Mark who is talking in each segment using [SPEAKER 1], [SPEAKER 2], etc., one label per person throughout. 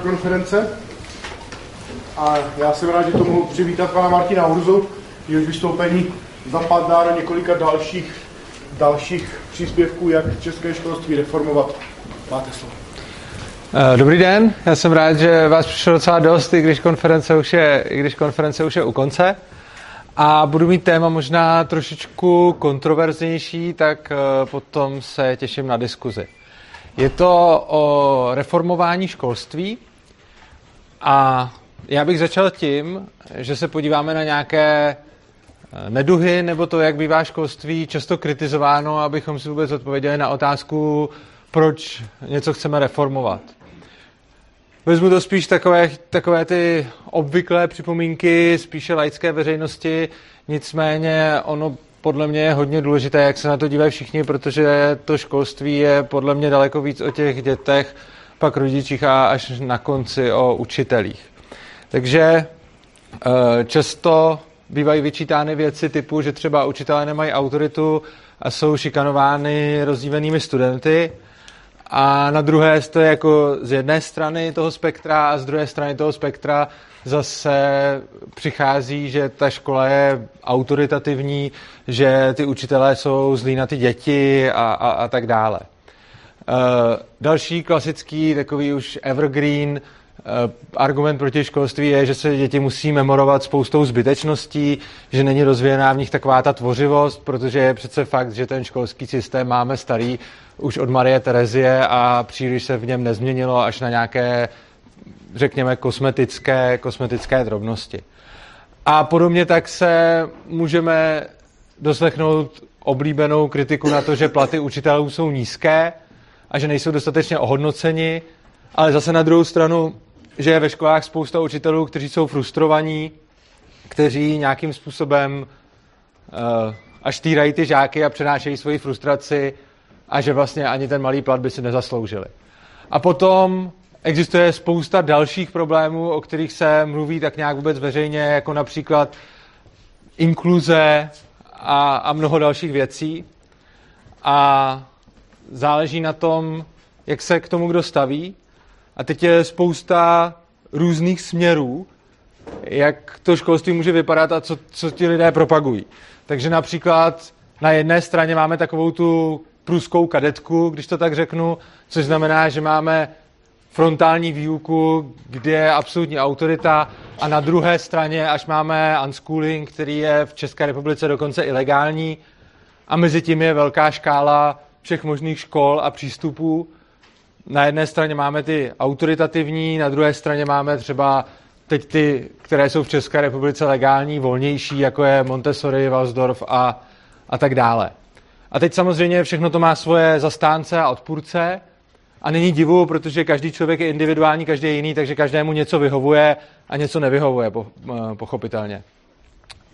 [SPEAKER 1] konference. A já jsem rád, že to mohu přivítat pana Martina Urzu, jehož vystoupení zapadá do několika dalších, dalších příspěvků, jak české školství reformovat. Máte slovo.
[SPEAKER 2] Eh, dobrý den, já jsem rád, že vás přišlo docela dost, i když konference už je, i když konference už je u konce. A budu mít téma možná trošičku kontroverznější, tak eh, potom se těším na diskuzi. Je to o reformování školství a já bych začal tím, že se podíváme na nějaké eh, neduhy nebo to, jak bývá školství často kritizováno, abychom si vůbec odpověděli na otázku, proč něco chceme reformovat. Vezmu to spíš takové, takové ty obvyklé připomínky, spíše laické veřejnosti, nicméně ono podle mě je hodně důležité, jak se na to dívají všichni, protože to školství je podle mě daleko víc o těch dětech, pak rodičích a až na konci o učitelích. Takže eh, často bývají vyčítány věci typu, že třeba učitelé nemají autoritu a jsou šikanovány rozdílenými studenty, a na druhé to je jako z jedné strany toho spektra a z druhé strany toho spektra zase přichází, že ta škola je autoritativní, že ty učitelé jsou zlí na ty děti a, a, a tak dále. Uh, další klasický, takový už evergreen uh, argument proti školství je, že se děti musí memorovat spoustou zbytečností, že není rozvíjená v nich taková ta tvořivost, protože je přece fakt, že ten školský systém máme starý už od Marie Terezie a příliš se v něm nezměnilo až na nějaké, řekněme, kosmetické, kosmetické drobnosti. A podobně tak se můžeme doslechnout oblíbenou kritiku na to, že platy učitelů jsou nízké a že nejsou dostatečně ohodnoceni, ale zase na druhou stranu, že je ve školách spousta učitelů, kteří jsou frustrovaní, kteří nějakým způsobem uh, až týrají ty žáky a přenášejí svoji frustraci a že vlastně ani ten malý plat by si nezasloužili. A potom existuje spousta dalších problémů, o kterých se mluví tak nějak vůbec veřejně, jako například inkluze a, a mnoho dalších věcí. A záleží na tom, jak se k tomu kdo staví. A teď je spousta různých směrů, jak to školství může vypadat a co, co ti lidé propagují. Takže například na jedné straně máme takovou tu pruskou kadetku, když to tak řeknu, což znamená, že máme frontální výuku, kde je absolutní autorita a na druhé straně, až máme unschooling, který je v České republice dokonce ilegální a mezi tím je velká škála všech možných škol a přístupů. Na jedné straně máme ty autoritativní, na druhé straně máme třeba teď ty, které jsou v České republice legální, volnější, jako je Montessori, Walsdorf a, a tak dále. A teď samozřejmě všechno to má svoje zastánce a odpůrce a není divu, protože každý člověk je individuální, každý je jiný, takže každému něco vyhovuje a něco nevyhovuje, eh, pochopitelně.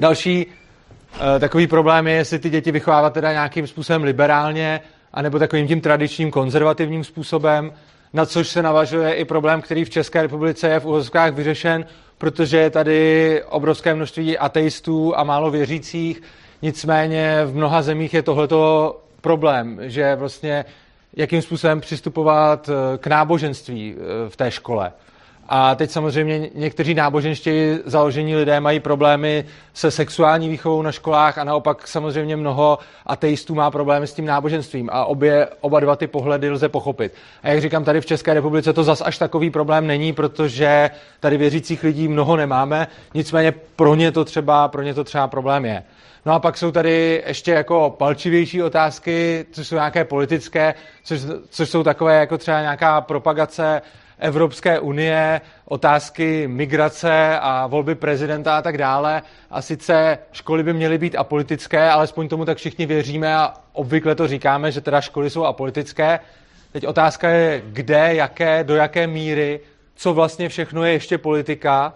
[SPEAKER 2] Další eh, takový problém je, jestli ty děti vychovávat teda nějakým způsobem liberálně, anebo takovým tím tradičním konzervativním způsobem, na což se navažuje i problém, který v České republice je v uvozovkách vyřešen, protože je tady obrovské množství ateistů a málo věřících, Nicméně v mnoha zemích je tohleto problém, že vlastně jakým způsobem přistupovat eh, k náboženství eh, v té škole. A teď samozřejmě někteří náboženští založení lidé mají problémy se sexuální výchovou na školách a naopak samozřejmě mnoho ateistů má problémy s tím náboženstvím a obě, oba dva ty pohledy lze pochopit. A jak říkám, tady v České republice to zas až takový problém není, protože tady věřících lidí mnoho nemáme, nicméně pro ně to třeba, pro ně to třeba problém je. No a pak jsou tady ještě jako palčivější otázky, což jsou nějaké politické, což, což jsou takové jako třeba nějaká propagace Evropské unie, otázky migrace a volby prezidenta a tak dále. A sice školy by měly být apolitické, alespoň tomu tak všichni věříme a obvykle to říkáme, že teda školy jsou apolitické. Teď otázka je, kde, jaké, do jaké míry, co vlastně všechno je ještě politika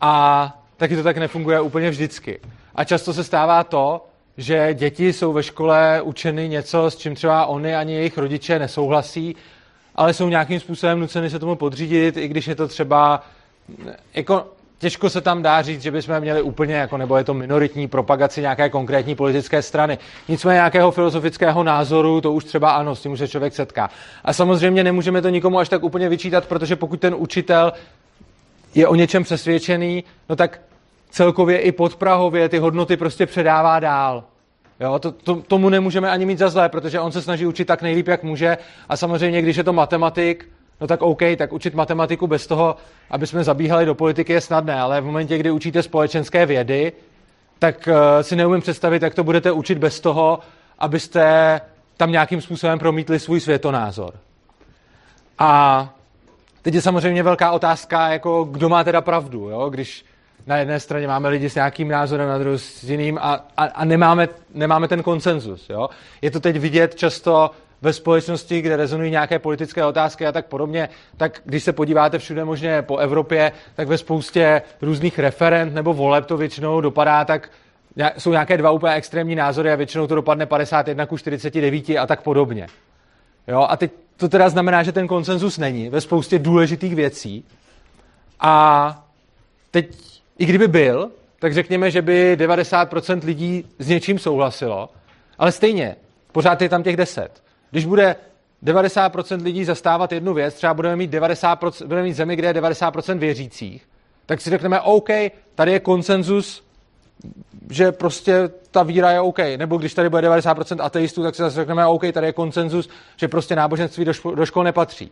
[SPEAKER 2] a taky to tak nefunguje úplně vždycky. A často se stává to, že děti jsou ve škole učeny něco, s čím třeba oni ani jejich rodiče nesouhlasí, ale jsou nějakým způsobem nuceny se tomu podřídit, i když je to třeba jako těžko se tam dá říct, že bychom měli úplně, jako, nebo je to minoritní propagaci nějaké konkrétní politické strany. Nicméně nějakého filozofického názoru, to už třeba ano, s tím se člověk setká. A samozřejmě nemůžeme to nikomu až tak úplně vyčítat, protože pokud ten učitel je o něčem přesvědčený, no tak celkově i podprahově ty hodnoty prostě předává dál. Jo, to, to, tomu nemůžeme ani mít za zlé, protože on se snaží učit tak nejlíp, jak může. A samozřejmě, když je to matematik, no tak OK, tak učit matematiku bez toho, aby jsme zabíhali do politiky, je snadné, ale v momentě, kdy učíte společenské vědy, tak uh, si neumím představit, jak to budete učit bez toho, abyste tam nějakým způsobem promítli svůj světonázor. A teď je samozřejmě velká otázka, jako kdo má teda pravdu, jo? když na jedné straně máme lidi s nějakým názorem, na druhé s jiným a, a, a nemáme, nemáme ten konsenzus. Jo? Je to teď vidět často ve společnosti, kde rezonují nějaké politické otázky a tak podobně, tak když se podíváte všude možně po Evropě, tak ve spoustě různých referent nebo voleb to většinou dopadá tak, jsou nějaké dva úplně extrémní názory a většinou to dopadne 51 ku 49 a tak podobně. Jo? A teď to teda znamená, že ten konsenzus není ve spoustě důležitých věcí a teď i kdyby byl, tak řekněme, že by 90% lidí s něčím souhlasilo, ale stejně, pořád je tam těch 10. Když bude 90% lidí zastávat jednu věc, třeba budeme mít, 90%, budeme mít zemi, kde je 90% věřících, tak si řekneme, OK, tady je konsenzus, že prostě ta víra je OK. Nebo když tady bude 90% ateistů, tak si zase řekneme, OK, tady je konsenzus, že prostě náboženství do, ško- do škol nepatří.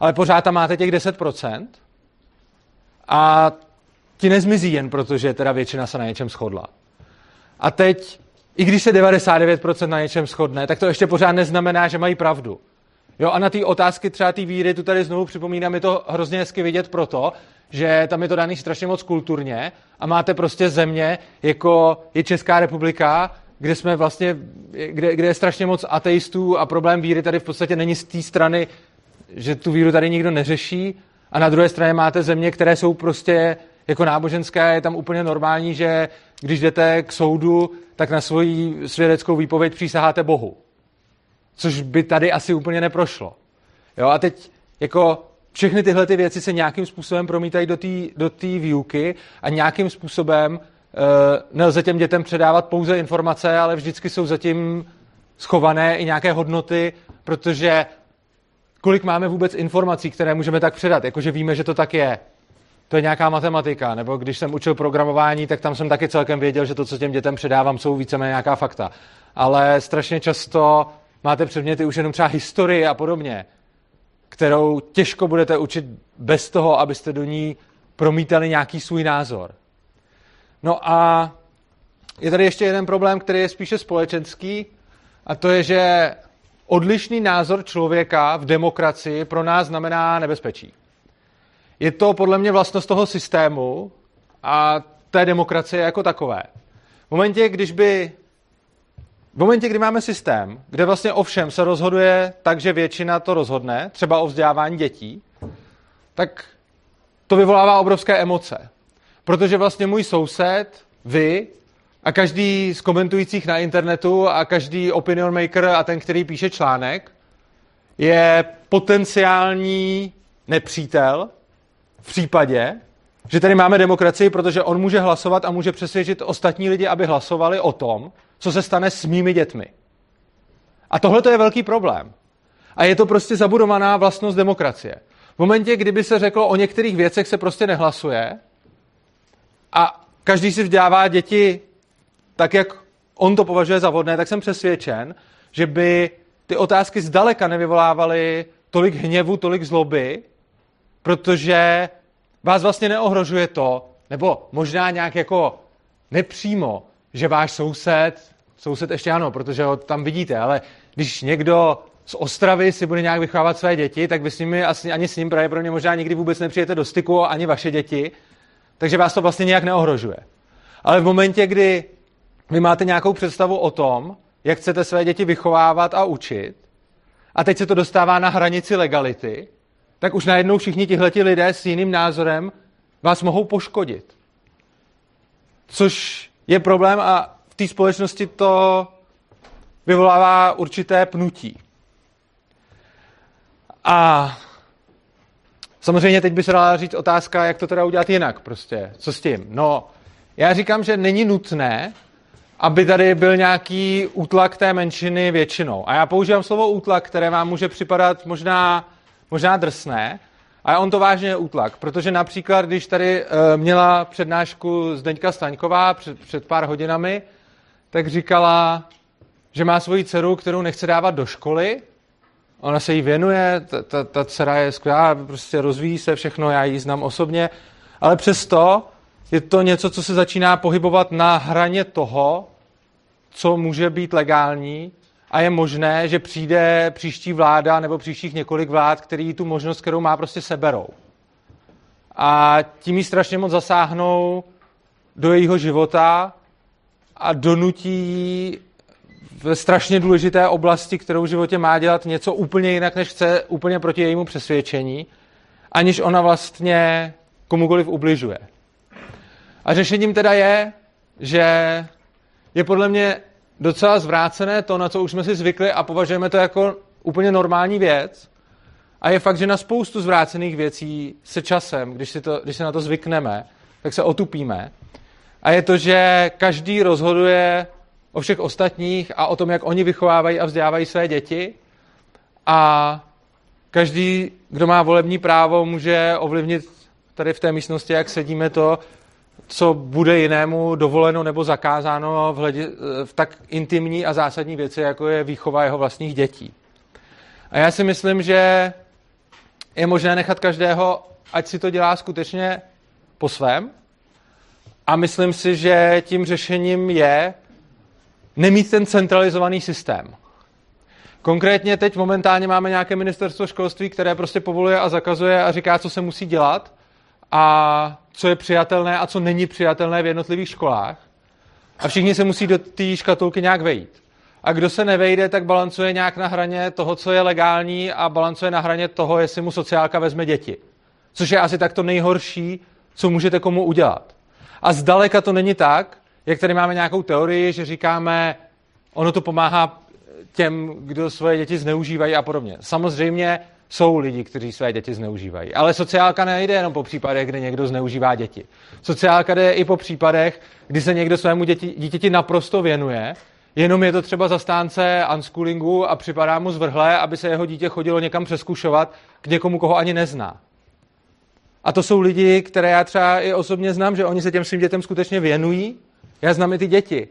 [SPEAKER 2] Ale pořád tam máte těch 10% a ti nezmizí jen proto, že teda většina se na něčem shodla. A teď, i když se 99% na něčem shodne, tak to ještě pořád neznamená, že mají pravdu. Jo, a na ty otázky třeba té víry, tu tady znovu připomínám, je to hrozně hezky vidět proto, že tam je to daný strašně moc kulturně a máte prostě země, jako je Česká republika, kde jsme vlastně, kde, kde je strašně moc ateistů a problém víry tady v podstatě není z té strany, že tu víru tady nikdo neřeší a na druhé straně máte země, které jsou prostě jako náboženské je tam úplně normální, že když jdete k soudu, tak na svoji svědeckou výpověď přísaháte Bohu. Což by tady asi úplně neprošlo. Jo, a teď jako všechny tyhle ty věci se nějakým způsobem promítají do té do výuky a nějakým způsobem uh, nelze těm dětem předávat pouze informace, ale vždycky jsou zatím schované i nějaké hodnoty, protože kolik máme vůbec informací, které můžeme tak předat, jakože víme, že to tak je to je nějaká matematika, nebo když jsem učil programování, tak tam jsem taky celkem věděl, že to, co těm dětem předávám, jsou víceméně nějaká fakta. Ale strašně často máte předměty už jenom třeba historii a podobně, kterou těžko budete učit bez toho, abyste do ní promítali nějaký svůj názor. No a je tady ještě jeden problém, který je spíše společenský, a to je, že odlišný názor člověka v demokracii pro nás znamená nebezpečí. Je to podle mě vlastnost toho systému a té demokracie jako takové. V momentě, když by v momentě, kdy máme systém, kde vlastně ovšem se rozhoduje tak, že většina to rozhodne, třeba o vzdělávání dětí, tak to vyvolává obrovské emoce. Protože vlastně můj soused, vy a každý z komentujících na internetu a každý opinion maker a ten, který píše článek, je potenciální nepřítel v případě, že tady máme demokracii, protože on může hlasovat a může přesvědčit ostatní lidi, aby hlasovali o tom, co se stane s mými dětmi. A tohle to je velký problém. A je to prostě zabudovaná vlastnost demokracie. V momentě, kdyby se řeklo, o některých věcech se prostě nehlasuje a každý si vzdělává děti tak, jak on to považuje za vhodné, tak jsem přesvědčen, že by ty otázky zdaleka nevyvolávaly tolik hněvu, tolik zloby, protože vás vlastně neohrožuje to, nebo možná nějak jako nepřímo, že váš soused, soused ještě ano, protože ho tam vidíte, ale když někdo z Ostravy si bude nějak vychovávat své děti, tak vy s nimi asi, ani s ním pravděpodobně možná nikdy vůbec nepřijete do styku, ani vaše děti, takže vás to vlastně nějak neohrožuje. Ale v momentě, kdy vy máte nějakou představu o tom, jak chcete své děti vychovávat a učit, a teď se to dostává na hranici legality, tak už najednou všichni tihleti lidé s jiným názorem vás mohou poškodit. Což je problém a v té společnosti to vyvolává určité pnutí. A Samozřejmě teď by se dala říct otázka, jak to teda udělat jinak prostě. Co s tím? No, já říkám, že není nutné, aby tady byl nějaký útlak té menšiny většinou. A já používám slovo útlak, které vám může připadat možná, možná drsné, a on to vážně je útlak, protože například, když tady uh, měla přednášku Zdeňka Staňková před, před pár hodinami, tak říkala, že má svoji dceru, kterou nechce dávat do školy. Ona se jí věnuje, ta, ta, ta dcera je skvělá, prostě rozvíjí se všechno, já ji znám osobně, ale přesto je to něco, co se začíná pohybovat na hraně toho, co může být legální a je možné, že přijde příští vláda nebo příštích několik vlád, který tu možnost, kterou má, prostě seberou. A tím jí strašně moc zasáhnou do jejího života a donutí v strašně důležité oblasti, kterou v životě má dělat něco úplně jinak, než chce, úplně proti jejímu přesvědčení, aniž ona vlastně komukoliv ubližuje. A řešením teda je, že je podle mě docela zvrácené to, na co už jsme si zvykli a považujeme to jako úplně normální věc. A je fakt, že na spoustu zvrácených věcí se časem, když, si to, když se na to zvykneme, tak se otupíme. A je to, že každý rozhoduje o všech ostatních a o tom, jak oni vychovávají a vzdělávají své děti. A každý, kdo má volební právo, může ovlivnit tady v té místnosti, jak sedíme to, co bude jinému dovoleno nebo zakázáno v, hledi, v tak intimní a zásadní věci, jako je výchova jeho vlastních dětí. A já si myslím, že je možné nechat každého, ať si to dělá skutečně po svém. A myslím si, že tím řešením je nemít ten centralizovaný systém. Konkrétně teď momentálně máme nějaké ministerstvo školství, které prostě povoluje a zakazuje a říká, co se musí dělat a co je přijatelné a co není přijatelné v jednotlivých školách. A všichni se musí do té škatulky nějak vejít. A kdo se nevejde, tak balancuje nějak na hraně toho, co je legální a balancuje na hraně toho, jestli mu sociálka vezme děti. Což je asi tak to nejhorší, co můžete komu udělat. A zdaleka to není tak, jak tady máme nějakou teorii, že říkáme, ono to pomáhá těm, kdo svoje děti zneužívají a podobně. Samozřejmě jsou lidi, kteří své děti zneužívají. Ale sociálka nejde jenom po případech, kdy někdo zneužívá děti. Sociálka jde i po případech, kdy se někdo svému děti, dítěti naprosto věnuje, jenom je to třeba zastánce unschoolingu a připadá mu zvrhlé, aby se jeho dítě chodilo někam přeskušovat k někomu, koho ani nezná. A to jsou lidi, které já třeba i osobně znám, že oni se těm svým dětem skutečně věnují. Já znám i ty děti.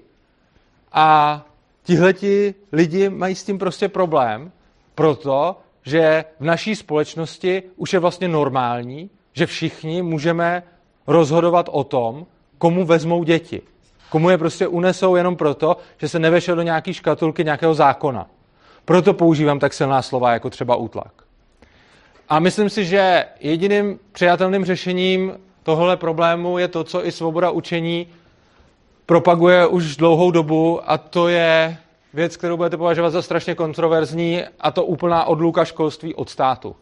[SPEAKER 2] A tihleti lidi mají s tím prostě problém, proto, že v naší společnosti už je vlastně normální, že všichni můžeme rozhodovat o tom, komu vezmou děti. Komu je prostě unesou jenom proto, že se nevešel do nějaké škatulky nějakého zákona. Proto používám tak silná slova jako třeba útlak. A myslím si, že jediným přijatelným řešením tohle problému je to, co i svoboda učení propaguje už dlouhou dobu, a to je věc, kterou budete považovat za strašně kontroverzní, a to úplná odluka školství od státu.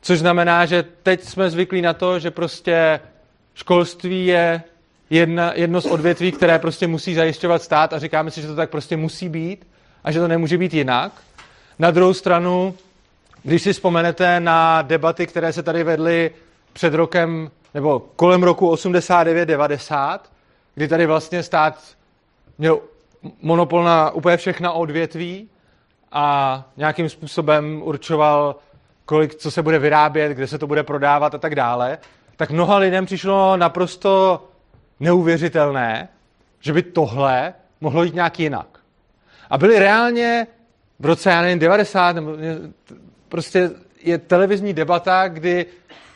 [SPEAKER 2] Což znamená, že teď jsme zvyklí na to, že prostě školství je jedna, jedno z odvětví, které prostě musí zajišťovat stát a říkáme si, že to tak prostě musí být a že to nemůže být jinak. Na druhou stranu, když si vzpomenete na debaty, které se tady vedly před rokem nebo kolem roku 89-90, kdy tady vlastně stát měl monopol na úplně všechna odvětví a nějakým způsobem určoval, kolik, co se bude vyrábět, kde se to bude prodávat a tak dále, tak mnoha lidem přišlo naprosto neuvěřitelné, že by tohle mohlo jít nějak jinak. A byly reálně v roce, já nevím, 90, nebo prostě je televizní debata, kdy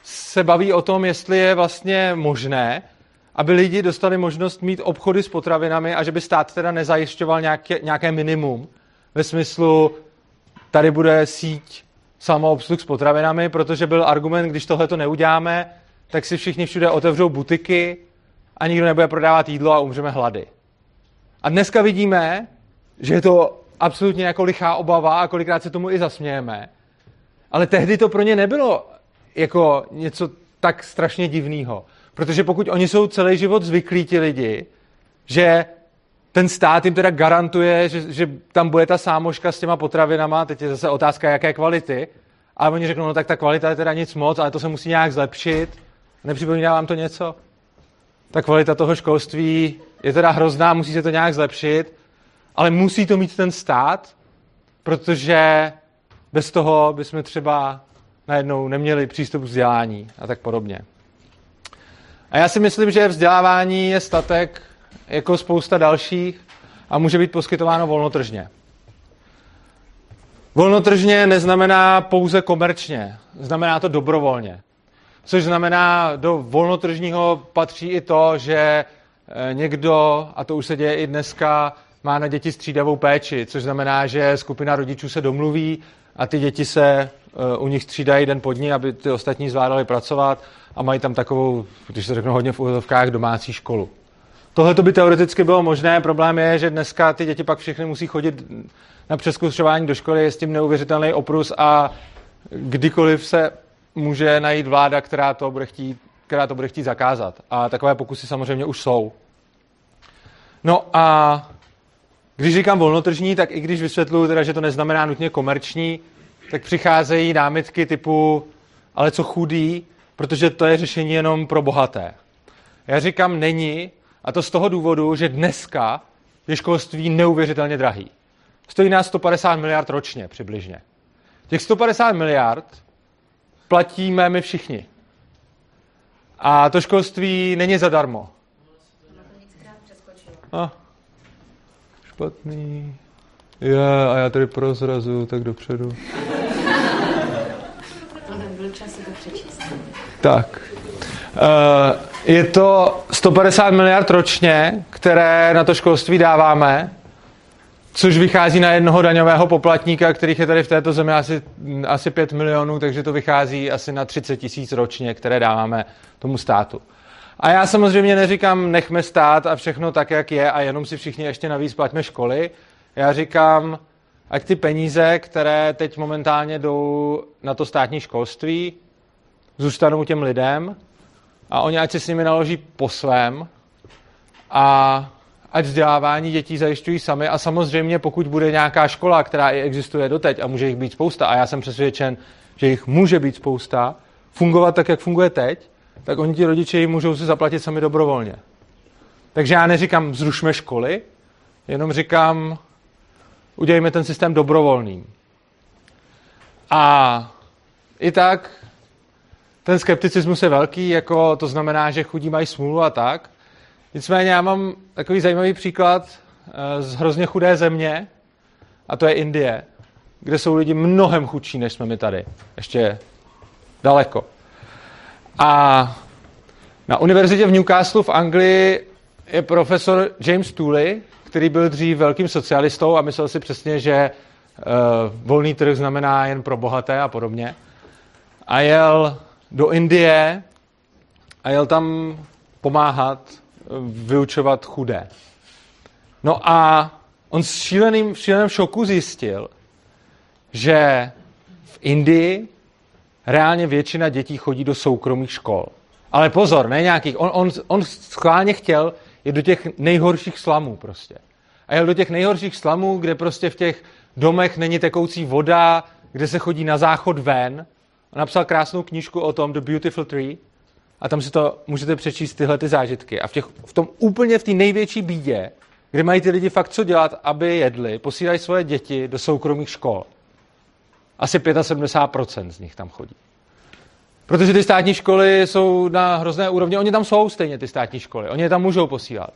[SPEAKER 2] se baví o tom, jestli je vlastně možné, aby lidi dostali možnost mít obchody s potravinami a že by stát teda nezajišťoval nějaké, nějaké minimum ve smyslu, tady bude síť samoobsluh s potravinami, protože byl argument, když tohle to neuděláme, tak si všichni všude otevřou butiky a nikdo nebude prodávat jídlo a umřeme hlady. A dneska vidíme, že je to absolutně jako lichá obava a kolikrát se tomu i zasmějeme. Ale tehdy to pro ně nebylo jako něco tak strašně divného. Protože pokud oni jsou celý život zvyklí ti lidi, že ten stát jim teda garantuje, že, že tam bude ta sámoška s těma potravinama, teď je zase otázka, jaké kvality, A oni řeknou, no tak ta kvalita je teda nic moc, ale to se musí nějak zlepšit. Nepřipomíná vám to něco? Ta kvalita toho školství je teda hrozná, musí se to nějak zlepšit, ale musí to mít ten stát, protože bez toho bychom třeba najednou neměli přístup k vzdělání a tak podobně. A já si myslím, že vzdělávání je statek jako spousta dalších a může být poskytováno volnotržně. Volnotržně neznamená pouze komerčně, znamená to dobrovolně. Což znamená, do volnotržního patří i to, že eh, někdo, a to už se děje i dneska, má na děti střídavou péči, což znamená, že skupina rodičů se domluví a ty děti se u nich střídají den pod ní, aby ty ostatní zvládali pracovat a mají tam takovou, když se řeknu hodně v úvodovkách, domácí školu. Tohle to by teoreticky bylo možné, problém je, že dneska ty děti pak všechny musí chodit na přeskušování do školy, je s tím neuvěřitelný oprus a kdykoliv se může najít vláda, která to bude chtít, která to bude chtít zakázat. A takové pokusy samozřejmě už jsou. No a když říkám volnotržní, tak i když vysvětluju teda, že to neznamená nutně komerční, tak přicházejí námitky typu, ale co chudý, protože to je řešení jenom pro bohaté. Já říkám není, a to z toho důvodu, že dneska je školství neuvěřitelně drahý. Stojí nás 150 miliard ročně přibližně. Těch 150 miliard platíme my všichni. A to školství není zadarmo. A, špatný. Je, a já tady prozrazu, tak dopředu.
[SPEAKER 3] Byl čas to přečíst.
[SPEAKER 2] Tak. Uh, je to 150 miliard ročně, které na to školství dáváme, což vychází na jednoho daňového poplatníka, kterých je tady v této zemi asi, asi 5 milionů, takže to vychází asi na 30 tisíc ročně, které dáváme tomu státu. A já samozřejmě neříkám, nechme stát a všechno tak, jak je a jenom si všichni ještě navíc platíme školy. Já říkám, ať ty peníze, které teď momentálně jdou na to státní školství, zůstanou těm lidem a oni ať si s nimi naloží po svém a ať vzdělávání dětí zajišťují sami a samozřejmě pokud bude nějaká škola, která i existuje doteď a může jich být spousta a já jsem přesvědčen, že jich může být spousta, fungovat tak, jak funguje teď, tak oni ti rodiče jim můžou si zaplatit sami dobrovolně. Takže já neříkám zrušme školy, jenom říkám udělejme ten systém dobrovolným. A i tak ten skepticismus je velký, jako to znamená, že chudí mají smůlu a tak. Nicméně já mám takový zajímavý příklad eh, z hrozně chudé země, a to je Indie, kde jsou lidi mnohem chudší, než jsme my tady. Ještě daleko. A na univerzitě v Newcastle v Anglii je profesor James Tooley, který byl dřív velkým socialistou a myslel si přesně, že uh, volný trh znamená jen pro bohaté a podobně. A jel do Indie a jel tam pomáhat vyučovat chudé. No a on s šíleným, v šíleném šoku zjistil, že v Indii reálně většina dětí chodí do soukromých škol. Ale pozor, ne nějakých. On, on, on schválně chtěl je do těch nejhorších slamů prostě. A jel do těch nejhorších slamů, kde prostě v těch domech není tekoucí voda, kde se chodí na záchod ven. A napsal krásnou knížku o tom The Beautiful Tree. A tam si to můžete přečíst tyhle ty zážitky. A v, těch, v tom úplně v té největší bídě, kde mají ty lidi fakt co dělat, aby jedli, posílají svoje děti do soukromých škol. Asi 75% z nich tam chodí. Protože ty státní školy jsou na hrozné úrovni. Oni tam jsou stejně, ty státní školy. Oni je tam můžou posílat.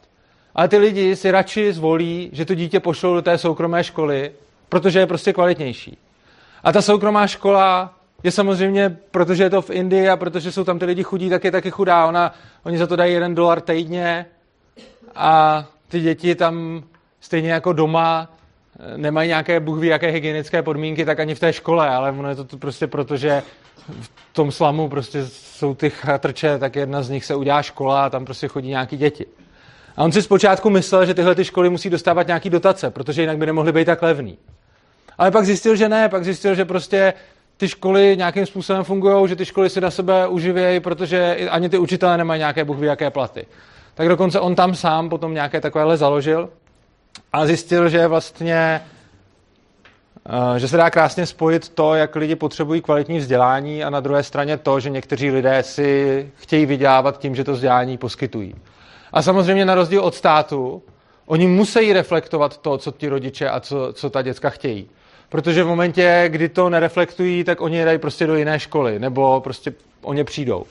[SPEAKER 2] Ale ty lidi si radši zvolí, že to dítě pošlou do té soukromé školy, protože je prostě kvalitnější. A ta soukromá škola je samozřejmě, protože je to v Indii a protože jsou tam ty lidi chudí, tak je taky chudá. Ona, oni za to dají jeden dolar týdně a ty děti tam stejně jako doma eh, nemají nějaké bůh ví, jaké hygienické podmínky, tak ani v té škole, ale ono je to prostě proto, že v tom slamu prostě jsou ty chatrče, tak jedna z nich se udělá škola a tam prostě chodí nějaký děti. A on si zpočátku myslel, že tyhle ty školy musí dostávat nějaký dotace, protože jinak by nemohly být tak levný. Ale pak zjistil, že ne, pak zjistil, že prostě ty školy nějakým způsobem fungují, že ty školy si na sebe uživějí, protože ani ty učitelé nemají nějaké bůh jaké platy. Tak dokonce on tam sám potom nějaké takovéhle založil a zjistil, že vlastně Eh, že se dá krásně spojit to, jak lidi potřebují kvalitní vzdělání a na druhé straně to, že někteří lidé si chtějí vydělávat tím, že to vzdělání poskytují. A samozřejmě na rozdíl od státu, oni musí reflektovat to, co ti rodiče a co, co ta děcka chtějí. Protože v momentě, kdy to nereflektují, tak oni dají prostě do jiné školy, nebo prostě o ně přijdou.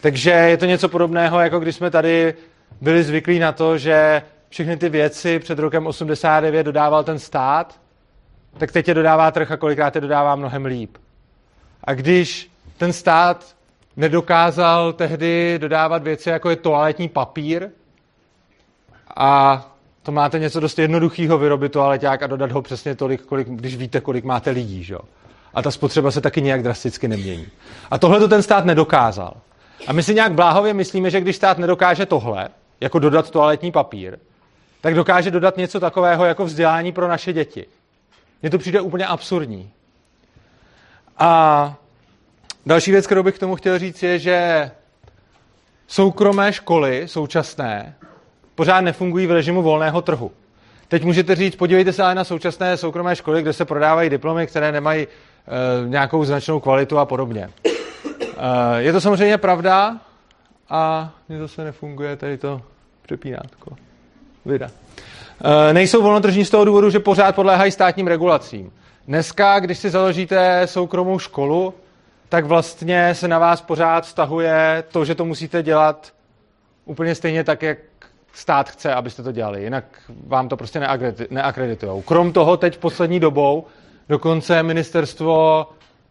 [SPEAKER 2] Takže je to něco podobného, jako když jsme tady byli zvyklí na to, že všechny ty věci před rokem 89 dodával ten stát, tak teď je dodává trh a kolikrát je dodává mnohem líp. A když ten stát nedokázal tehdy dodávat věci, jako je toaletní papír, a to máte něco dost jednoduchého vyrobit toaleťák a dodat ho přesně tolik, kolik, když víte, kolik máte lidí. Že? A ta spotřeba se taky nějak drasticky nemění. A tohle to ten stát nedokázal. A my si nějak bláhově myslíme, že když stát nedokáže tohle, jako dodat toaletní papír, tak dokáže dodat něco takového jako vzdělání pro naše děti. Mně to přijde úplně absurdní. A další věc, kterou bych k tomu chtěl říct, je, že soukromé školy současné pořád nefungují v režimu volného trhu. Teď můžete říct, podívejte se ale na současné soukromé školy, kde se prodávají diplomy, které nemají e, nějakou značnou kvalitu a podobně. E, je to samozřejmě pravda a mně zase nefunguje tady to přepínátko. Vida. E, nejsou volnotržní z toho důvodu, že pořád podléhají státním regulacím. Dneska, když si založíte soukromou školu, tak vlastně se na vás pořád stahuje to, že to musíte dělat úplně stejně tak, jak stát chce, abyste to dělali, jinak vám to prostě neakreditují. Krom toho teď poslední dobou dokonce ministerstvo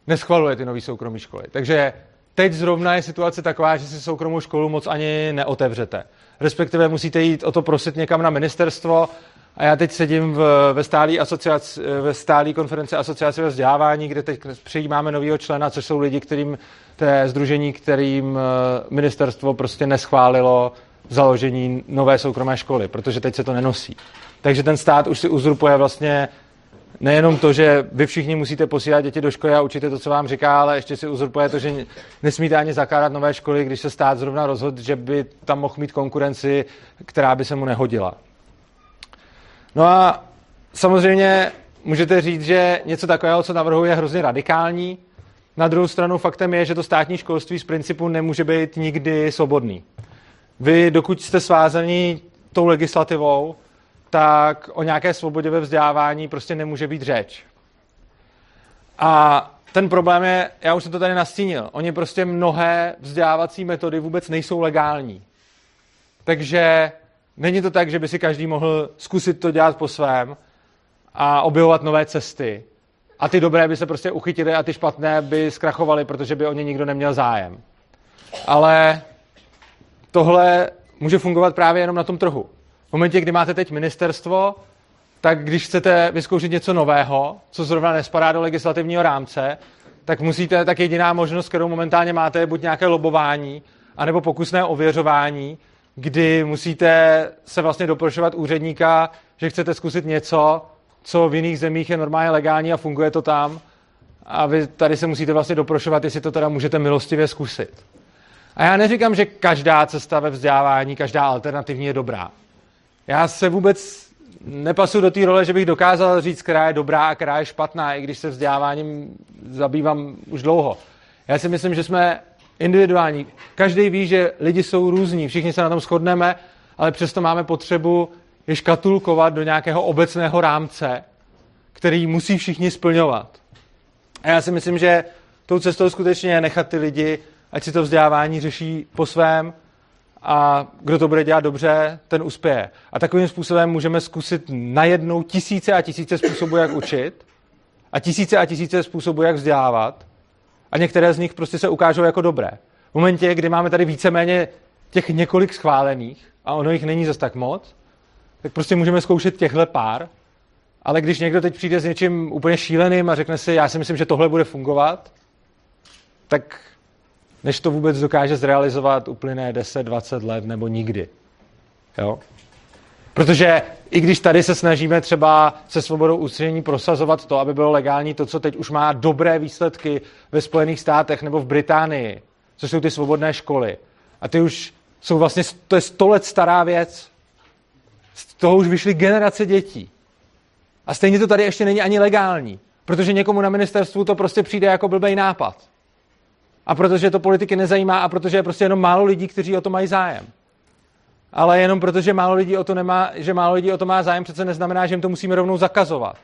[SPEAKER 2] neschvaluje ty nové soukromé školy. Takže teď zrovna je situace taková, že si soukromou školu moc ani neotevřete. Respektive musíte jít o to prosit někam na ministerstvo a já teď sedím v, ve stálé asociaci, ve stálé konferenci asociace ve vzdělávání, kde teď přijímáme nového člena, což jsou lidi, kterým to je združení, kterým eh, ministerstvo prostě neschválilo založení nové soukromé školy, protože teď se to nenosí. Takže ten stát už si uzurpuje vlastně nejenom to, že vy všichni musíte posílat děti do školy a učit to, co vám říká, ale ještě si uzurpuje to, že nesmíte ani zakládat nové školy, když se stát zrovna rozhodl, že by tam mohl mít konkurenci, která by se mu nehodila. No a samozřejmě můžete říct, že něco takového, co navrhuje, je hrozně radikální. Na druhou stranu faktem je, že to státní školství z principu nemůže být nikdy svobodný. Vy, dokud jste svázaní tou legislativou, tak o nějaké svobodě ve vzdělávání prostě nemůže být řeč. A ten problém je, já už jsem to tady nastínil, oni prostě mnohé vzdělávací metody vůbec nejsou legální. Takže není to tak, že by si každý mohl zkusit to dělat po svém a objevovat nové cesty. A ty dobré by se prostě uchytily a ty špatné by zkrachovaly, protože by o ně nikdo neměl zájem. Ale tohle může fungovat právě jenom na tom trhu. V momentě, kdy máte teď ministerstvo, tak když chcete vyzkoušet něco nového, co zrovna nespadá do legislativního rámce, tak musíte, tak jediná možnost, kterou momentálně máte, je buď nějaké lobování, anebo pokusné ověřování, kdy musíte se vlastně doprošovat úředníka, že chcete zkusit něco, co v jiných zemích je normálně legální a funguje to tam. A vy tady se musíte vlastně doprošovat, jestli to teda můžete milostivě zkusit. A já neříkám, že každá cesta ve vzdělávání, každá alternativní je dobrá. Já se vůbec nepasu do té role, že bych dokázal říct, která je dobrá a která je špatná, i když se vzděláváním zabývám už dlouho. Já si myslím, že jsme individuální. Každý ví, že lidi jsou různí, všichni se na tom shodneme, ale přesto máme potřebu je škatulkovat do nějakého obecného rámce, který musí všichni splňovat. A já si myslím, že tou cestou skutečně je nechat ty lidi ať si to vzdělávání řeší po svém a kdo to bude dělat dobře, ten uspěje. A takovým způsobem můžeme zkusit najednou tisíce a tisíce způsobů, jak učit a tisíce a tisíce způsobů, jak vzdělávat a některé z nich prostě se ukážou jako dobré. V momentě, kdy máme tady víceméně těch několik schválených a ono jich není zas tak moc, tak prostě můžeme zkoušet těchhle pár, ale když někdo teď přijde s něčím úplně šíleným a řekne si, já si myslím, že tohle bude fungovat, tak než to vůbec dokáže zrealizovat, uplyne 10-20 let nebo nikdy. Jo? Protože i když tady se snažíme třeba se svobodou ústřední prosazovat to, aby bylo legální to, co teď už má dobré výsledky ve Spojených státech nebo v Británii, což jsou ty svobodné školy. A ty už jsou vlastně, to je sto let stará věc. Z toho už vyšly generace dětí. A stejně to tady ještě není ani legální. Protože někomu na ministerstvu to prostě přijde jako blbej nápad. A protože to politiky nezajímá a protože je prostě jenom málo lidí, kteří o to mají zájem. Ale jenom protože málo lidí o to nemá, že málo lidí o to má zájem, přece neznamená, že jim to musíme rovnou zakazovat.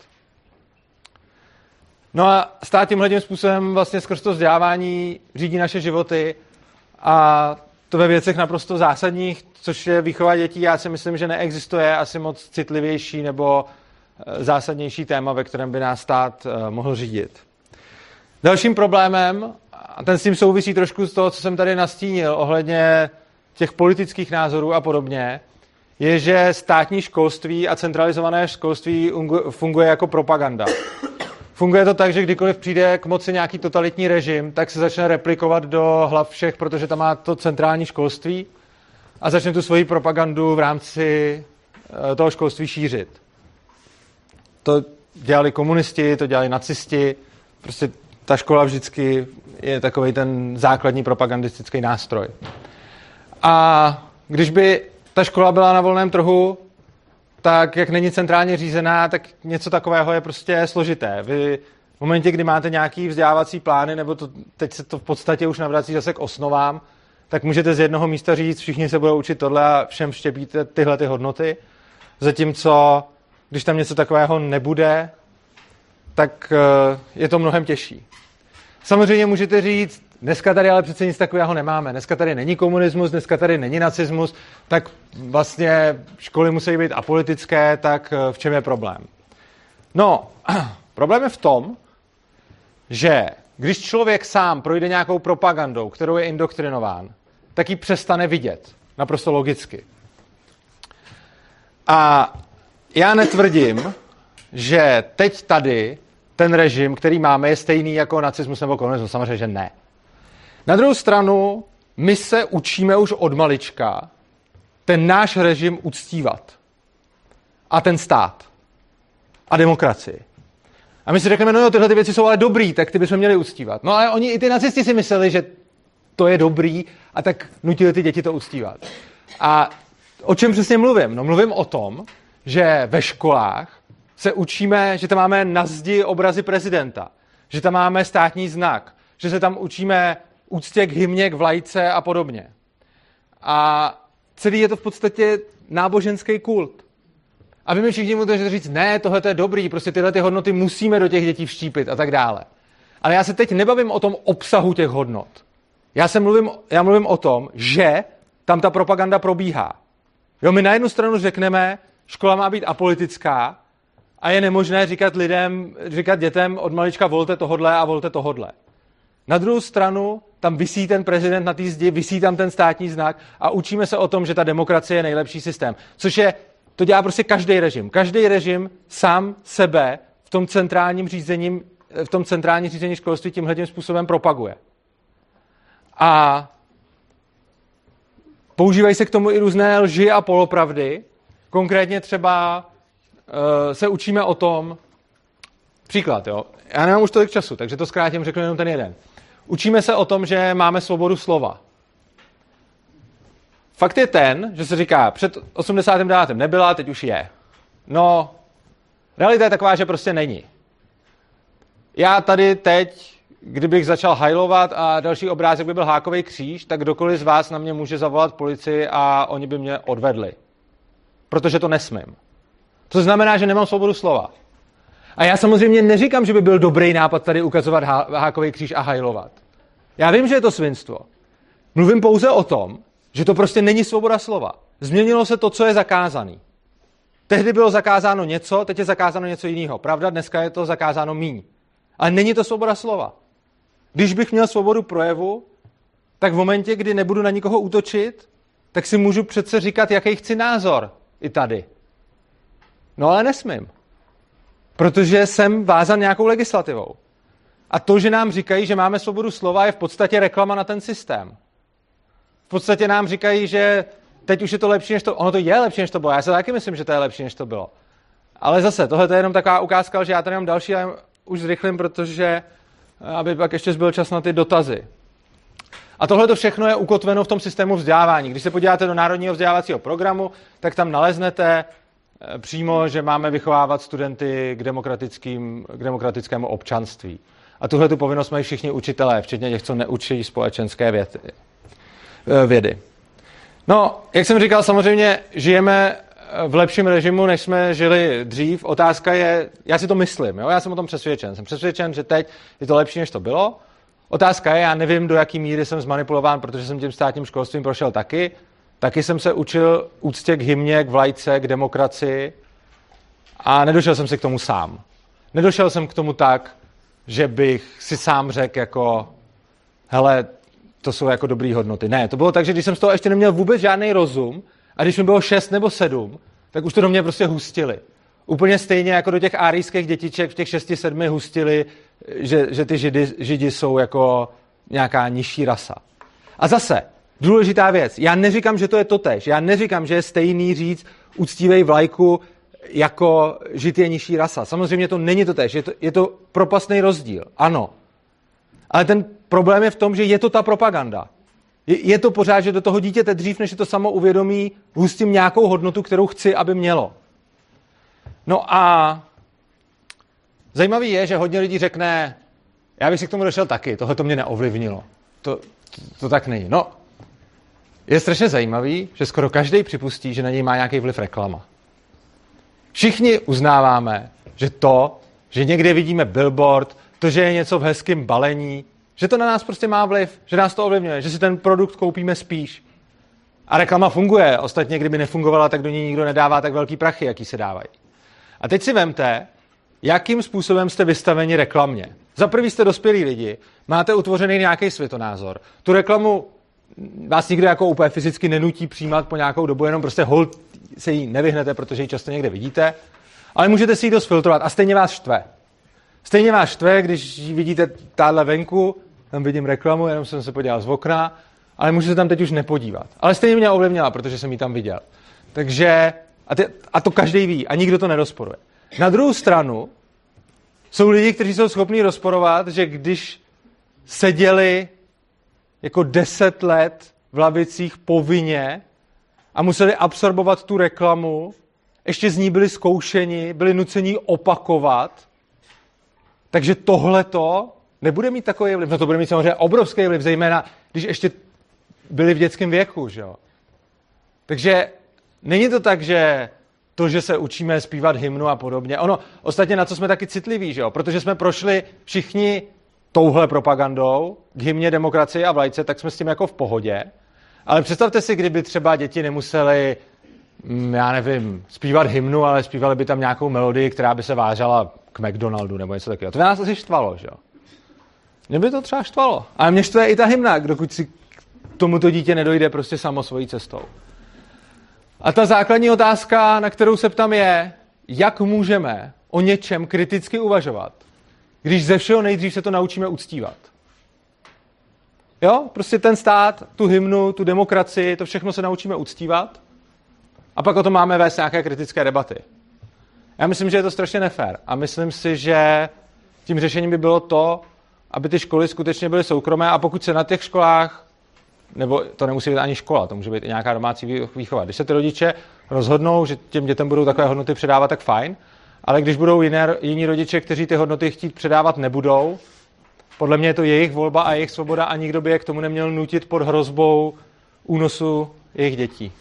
[SPEAKER 2] No a stát tímhle způsobem vlastně skrz to vzdělávání řídí naše životy a to ve věcech naprosto zásadních, což je výchova dětí. Já si myslím, že neexistuje asi moc citlivější nebo eh, zásadnější téma, ve kterém by nás stát eh, mohl řídit. Dalším problémem, a ten s tím souvisí trošku z toho, co jsem tady nastínil ohledně těch politických názorů a podobně, je, že státní školství a centralizované školství funguje jako propaganda. Funguje to tak, že kdykoliv přijde k moci nějaký totalitní režim, tak se začne replikovat do hlav všech, protože tam má to centrální školství a začne tu svoji propagandu v rámci eh, toho školství šířit. To dělali komunisti, to dělali nacisti, prostě ta škola vždycky je takový ten základní propagandistický nástroj. A když by ta škola byla na volném trhu, tak jak není centrálně řízená, tak něco takového je prostě složité. Vy v momentě, kdy máte nějaký vzdělávací plány, nebo to, teď se to v podstatě už navrací zase k osnovám, tak můžete z jednoho místa říct, všichni se budou učit tohle a všem štěpíte tyhle ty hodnoty. Zatímco, když tam něco takového nebude, tak eh, je to mnohem těžší. Samozřejmě můžete říct, dneska tady ale přece nic takového nemáme. Dneska tady není komunismus, dneska tady není nacismus, tak vlastně školy musí být apolitické, tak eh, v čem je problém? No, problém je v tom, že když člověk sám projde nějakou propagandou, kterou je indoktrinován, tak ji přestane vidět. Naprosto logicky. A já netvrdím, že teď tady ten režim, který máme, je stejný jako nacismus nebo komunismus. Samozřejmě, že ne. Na druhou stranu, my se učíme už od malička ten náš režim uctívat. A ten stát. A demokracii. A my si řekneme, no jo, tyhle ty věci jsou ale dobrý, tak ty bychom měli uctívat. No ale oni i ty nacisti si mysleli, že to je dobrý a tak nutili ty děti to uctívat. A o čem přesně mluvím? No mluvím o tom, že ve školách se učíme, že tam máme na zdi obrazy prezidenta, že tam máme státní znak, že se tam učíme úctě k hymně, k vlajce a podobně. A celý je to v podstatě náboženský kult. A vy mi všichni můžete říct, ne, tohle je dobrý, prostě tyhle ty hodnoty musíme do těch dětí vštípit a tak dále. Ale já se teď nebavím o tom obsahu těch hodnot. Já, se mluvím, já mluvím o tom, že tam ta propaganda probíhá. Jo, my na jednu stranu řekneme, škola má být apolitická a je nemožné říkat lidem, říkat dětem od malička volte tohodle a volte tohodle. Na druhou stranu tam vysí ten prezident na té zdi, vysí tam ten státní znak a učíme se o tom, že ta demokracie je nejlepší systém. Což je, to dělá prostě každý režim. Každý režim sám sebe v tom centrálním řízením, v tom centrálním řízení školství tímhle způsobem propaguje. A používají se k tomu i různé lži a polopravdy. Konkrétně třeba se učíme o tom, příklad, jo. Já nemám už tolik času, takže to zkrátím, řeknu jenom ten jeden. Učíme se o tom, že máme svobodu slova. Fakt je ten, že se říká, před 89. nebyla, teď už je. No, realita je taková, že prostě není. Já tady teď, kdybych začal hajlovat a další obrázek by byl hákový kříž, tak kdokoliv z vás na mě může zavolat policii a oni by mě odvedli. Protože to nesmím. To znamená, že nemám svobodu slova. A já samozřejmě neříkám, že by byl dobrý nápad tady ukazovat hákový kříž a hajlovat. Já vím, že je to svinstvo. Mluvím pouze o tom, že to prostě není svoboda slova. Změnilo se to, co je zakázaný. Tehdy bylo zakázáno něco, teď je zakázáno něco jiného. Pravda, dneska je to zakázáno míň. Ale není to svoboda slova. Když bych měl svobodu projevu, tak v momentě, kdy nebudu na nikoho útočit, tak si můžu přece říkat, jaký chci názor i tady. No ale nesmím protože jsem vázan nějakou legislativou. A to, že nám říkají, že máme svobodu slova, je v podstatě reklama na ten systém. V podstatě nám říkají, že teď už je to lepší, než to... Ono to je lepší, než to bylo. Já si taky myslím, že to je lepší, než to bylo. Ale zase, tohle je jenom taková ukázka, že já tady mám další, ale už zrychlím, protože aby pak ještě zbyl čas na ty dotazy. A tohle to všechno je ukotveno v tom systému vzdělávání. Když se podíváte do Národního vzdělávacího programu, tak tam naleznete eh, přímo, že máme vychovávat studenty k, demokratickým, k demokratickému občanství. A tuhle tu povinnost mají všichni učitelé, včetně těch, co neučí společenské věty, eh, vědy. No, jak jsem říkal, samozřejmě žijeme v lepším režimu, než jsme žili dřív. Otázka je, já si to myslím, jo? já jsem o tom přesvědčen. Jsem přesvědčen, že teď je to lepší, než to bylo. Otázka je, já nevím, do jaký míry jsem zmanipulován, protože jsem tím státním školstvím prošel taky. Taky jsem se učil úctě k hymně, k vlajce, k demokracii a nedošel jsem si k tomu sám. Nedošel jsem k tomu tak, že bych si sám řekl jako, hele, to jsou jako dobré hodnoty. Ne, to bylo tak, že když jsem z toho ještě neměl vůbec žádný rozum a když mi bylo šest nebo sedm, tak už to do mě prostě hustili. Úplně stejně jako do těch árijských dětiček v těch šesti, sedmi hustili, že, že ty židy, židi jsou jako nějaká nižší rasa. A zase, důležitá věc, já neříkám, že to je totež, já neříkám, že je stejný říct uctívej vlajku jako žid je nižší rasa. Samozřejmě to není totež, je to, je to propastný rozdíl, ano. Ale ten problém je v tom, že je to ta propaganda. Je, je to pořád, že do toho dítěte dřív, než je to samo uvědomí, hustím nějakou hodnotu, kterou chci, aby mělo. No a zajímavý je, že hodně lidí řekne, já bych si k tomu došel taky, tohle to mě neovlivnilo. To, to, to tak není. No, je strašně zajímavý, že skoro každý připustí, že na něj má nějaký vliv reklama. Všichni uznáváme, že to, že někde vidíme billboard, to, že je něco v hezkém balení, že to na nás prostě má vliv, že nás to ovlivňuje, že si ten produkt koupíme spíš. A reklama funguje. Ostatně, kdyby nefungovala, tak do ní nikdo nedává tak velký prachy, jaký se dávají. A teď si vemte, jakým způsobem jste vystaveni reklamě. Za prvý jste dospělí lidi, máte utvořený nějaký světonázor. Tu reklamu vás nikdo jako úplně fyzicky nenutí přijímat po nějakou dobu, jenom prostě hold se jí nevyhnete, protože ji často někde vidíte, ale můžete si ji dost filtrovat a stejně vás štve. Stejně vás štve, když vidíte táhle venku, tam vidím reklamu, jenom jsem se podíval z okna, ale můžu se tam teď už nepodívat. Ale stejně mě ovlivnila, protože jsem ji tam viděl. Takže, a, ty, a to každý ví a nikdo to nerozporuje. Na druhou stranu jsou lidi, kteří jsou schopni rozporovat, že když seděli jako deset let v lavicích povinně a museli absorbovat tu reklamu, ještě z ní byli zkoušeni, byli nuceni opakovat, takže tohleto nebude mít takový vliv. No to bude mít samozřejmě obrovský vliv, zejména když ještě byli v dětském věku, že jo. Takže není to tak, že to, že se učíme zpívat hymnu a podobně. Ono, ostatně na co jsme taky citliví, že jo? Protože jsme prošli všichni touhle propagandou k hymně demokracie a vlajce, tak jsme s tím jako v pohodě. Ale představte si, kdyby třeba děti nemuseli, mm, já nevím, zpívat hymnu, ale zpívali by tam nějakou melodii, která by se vážala k McDonaldu nebo něco takového. To by nás asi štvalo, že jo? Mě by to třeba štvalo. Ale mě štve i ta hymna, dokud si k tomuto dítě nedojde prostě samo svojí cestou. A ta základní otázka, na kterou se ptám, je, jak můžeme o něčem kriticky uvažovat, když ze všeho nejdřív se to naučíme uctívat. Jo, prostě ten stát, tu hymnu, tu demokracii, to všechno se naučíme uctívat. A pak o tom máme vést nějaké kritické debaty. Já myslím, že je to strašně nefér. A myslím si, že tím řešením by bylo to, aby ty školy skutečně byly soukromé a pokud se na těch školách, nebo to nemusí být ani škola, to může být i nějaká domácí výchova, když se ty rodiče rozhodnou, že těm dětem budou takové hodnoty předávat, tak fajn, ale když budou jiné, jiní rodiče, kteří ty hodnoty chtít předávat nebudou, podle mě je to jejich volba a jejich svoboda a nikdo by je k tomu neměl nutit pod hrozbou únosu jejich dětí.